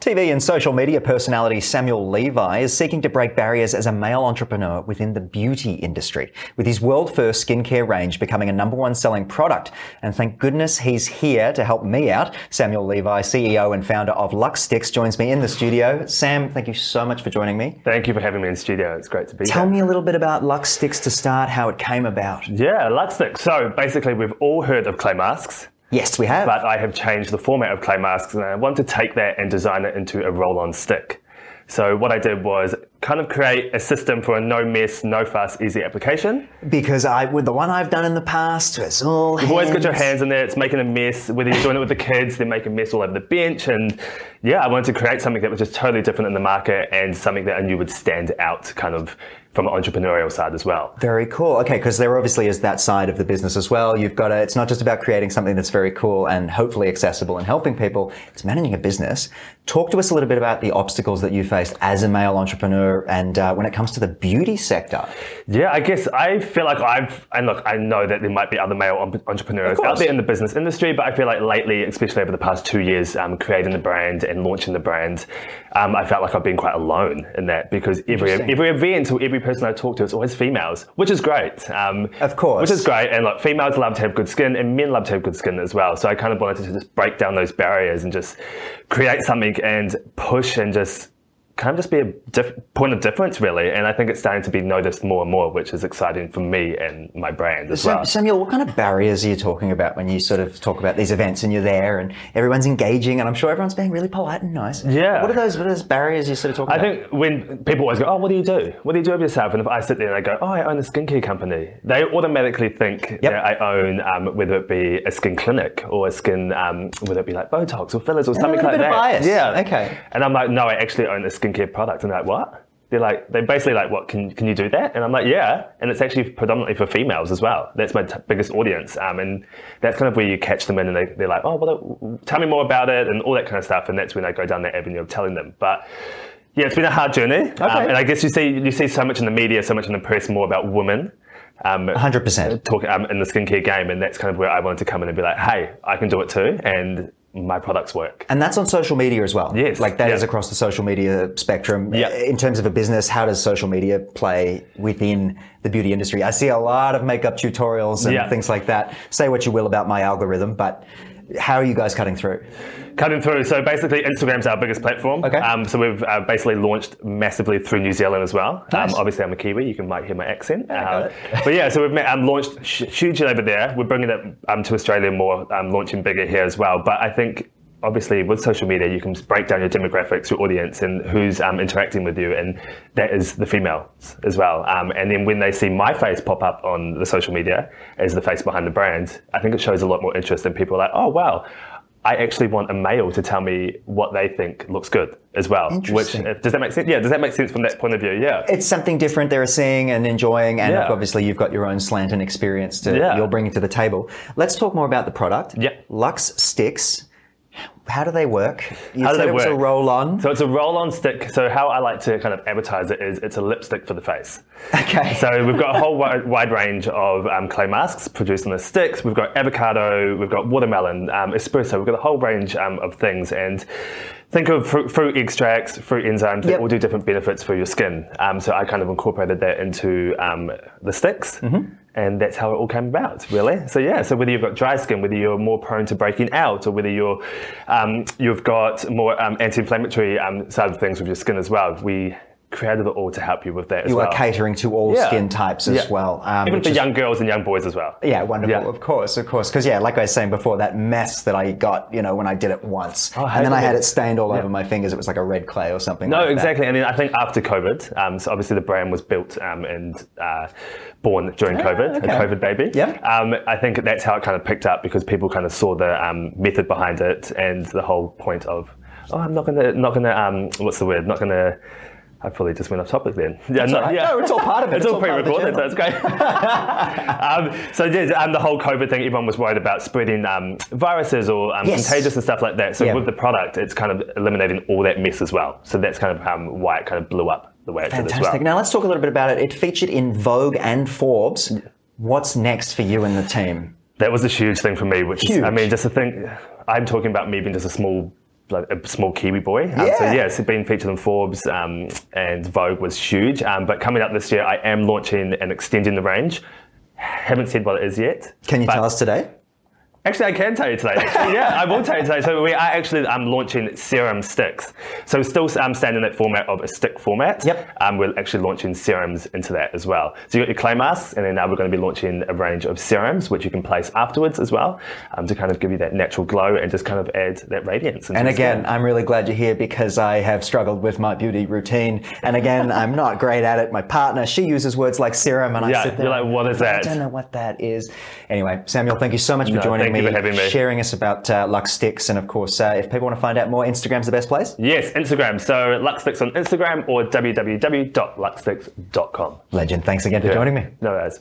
TV and social media personality Samuel Levi is seeking to break barriers as a male entrepreneur within the beauty industry, with his world first skincare range becoming a number one selling product. And thank goodness he's here to help me out. Samuel Levi, CEO and founder of LuxeSticks, joins me in the studio. Sam, thank you so much for joining me. Thank you for having me in the studio. It's great to be Tell here. Tell me a little bit about LuxeSticks to start, how it came about. Yeah, LuxeSticks. So basically, we've all heard of clay masks. Yes, we have. But I have changed the format of clay masks and I want to take that and design it into a roll on stick. So what I did was kind of create a system for a no mess, no fuss, easy application. Because I, with the one I've done in the past, it's all. You've always got your hands in there, it's making a mess. Whether you're doing it with the kids, they make a mess all over the bench. And yeah, I wanted to create something that was just totally different in the market and something that I knew would stand out kind of from an entrepreneurial side as well. Very cool. Okay, because there obviously is that side of the business as well. You've got to, it's not just about creating something that's very cool and hopefully accessible and helping people, it's managing a business. Talk to us a little bit about the obstacles that you faced as a male entrepreneur and uh, when it comes to the beauty sector. Yeah, I guess I feel like I've, and look, I know that there might be other male entrepreneurs out there in the business industry, but I feel like lately, especially over the past two years, um, creating the brand and launching the brand, um, I felt like I've been quite alone in that because every every event or every person I talk to, it's always females, which is great. Um, of course. Which is great. And like females love to have good skin and men love to have good skin as well. So I kind of wanted to just break down those barriers and just create something and push and just kind of just be a diff- point of difference, really. And I think it's starting to be noticed more and more, which is exciting for me and my brand as Sam, well. Samuel, what kind of barriers are you talking about when you sort of talk about these events and you're there and everyone's engaging and I'm sure everyone's being really polite and nice? Yeah. What are those, what are those barriers you're sort of talking I about? I think when people always go, "Oh, what do you do? What do you do of yourself?" and if I sit there and I go, "Oh, I own a skincare company," they automatically think Yep. that I own um, whether it be a skin clinic or a skin, um, whether it be like Botox or fillers or something little like that. Yeah. Okay. And I'm like, "No, I actually own a skincare product." And they're like, "What?" They're like, they basically like, "What? Can can you do that?" And I'm like, "Yeah." And it's actually predominantly for females as well. That's my t- biggest audience, um, and that's kind of where you catch them in, and they, they're like, "Oh, well, tell me more about it," and all that kind of stuff. And that's when I go down that avenue of telling them, but. Yeah, it's been a hard journey, um, and I guess you see you see so much in the media, so much in the press, more about women. Um, 100%. talk um, in the skincare game, and that's kind of where I wanted to come in and be like, "Hey, I can do it too, and my products work." And that's on social media as well. Yes, Like that is across the social media spectrum. Yeah. In terms of a business, how does social media play within the beauty industry? I see a lot of makeup tutorials and Yeah. things like that. Say what you will about my algorithm, but how are you guys cutting through? Cutting through. So basically, Instagram's our biggest platform. Okay. Um, so we've uh, basically launched massively through New Zealand as well. Nice. Um, obviously, I'm a Kiwi. You can might hear my accent. got Um, but yeah, so we've ma- um, launched hu- hugely over there. We're bringing it um, to Australia more, um, launching bigger here as well. But I think. Obviously, with social media, you can break down your demographics, your audience, and who's um, interacting with you, and that is the females as well. Um, and then when they see my face pop up on the social media as the face behind the brand, I think it shows a lot more interest, and people are like, "Oh, wow, I actually want a male to tell me what they think looks good as well. Which Interesting. uh, does that make sense? Yeah, does that make sense from that point of view? Yeah. It's something different they're seeing and enjoying, and Yeah. obviously you've got your own slant and experience to Yeah. you're bringing to the table. Let's talk more about the product. Yeah. Lux Sticks. How do they work? You How do they it was a roll on. So it's a roll-on stick. So how I like to kind of advertise it is it's a lipstick for the face. Okay. So we've got a whole wide, wide range of um, clay masks produced on the sticks. We've got avocado, we've got watermelon, um, espresso. We've got a whole range um, of things. And think of fruit, fruit extracts, fruit enzymes that Yep. all do different benefits for your skin. Um, so I kind of incorporated that into um, the sticks. Mm-hmm. And that's how it all came about, really. So yeah, so whether you've got dry skin, whether you're more prone to breaking out, or whether you're um, you've got more um, anti-inflammatory um, side of things with your skin as well, we created it all to help you with that as you well. are catering to all Yeah. skin types as Yeah. well. Um, Even for is- young girls and young boys as well. Yeah, wonderful. Yeah. Of course, of course. Because yeah, like I was saying before, that mess that I got, you know, when I did it once, Oh, and then I had it. stained all over my fingers. It was like a red clay or something. No, like that. exactly. And then I think after COVID, um, so obviously the brand was built um, and uh, born during COVID, Ah, okay. a COVID baby. Yeah. Um, I think that's how it kind of picked up because people kind of saw the um, method behind it and the whole point of, oh, I'm not gonna, not gonna, um, what's the word? Not gonna. I probably just went off topic then. Yeah, all right. No, it's all part of it. It's, It's all all part of the pre-recorded, so it's great. um, so yeah, um, the whole COVID thing, everyone was worried about spreading um, viruses or um, Yes. contagious and stuff like that. So Yeah. with the product, it's kind of eliminating all that mess as well. So that's kind of um, why it kind of blew up the way it did as Fantastic. well. Now let's talk a little bit about it. It featured in Vogue and Forbes. What's next for you and the team? That was a huge thing for me, which is, I mean, just to think, I'm talking about me being just a small a small Kiwi boy. Um, So Yeah. yeah, it's been featured in Forbes um, and Vogue was huge. Um, but coming up this year, I am launching and extending the range. Haven't said what it is yet. Can you tell us today? Actually, I can tell you today. Actually, yeah, I will tell you today. So we are actually um, launching serum sticks. So still um, staying in that format of a stick format. Yep. Um, we're actually launching serums into that as well. So you got your clay masks, and then now we're going to be launching a range of serums, which you can place afterwards as well, um, to kind of give you that natural glow and just kind of add that radiance. And again. I'm really glad you're here because I have struggled with my beauty routine. And again, I'm not great at it. My partner, she uses words like serum, and I Yeah, sit there. you're like, "What is that?" I don't know what that is. Anyway, Samuel, thank you so much for No, joining thank you for having me. sharing us about uh, LuxeSticks, and of course, uh, if people want to find out more, Instagram's the best place. Yes, Instagram. So LuxeSticks on Instagram or www.luxesticks.com. Legend, thanks again for joining me. No, worries.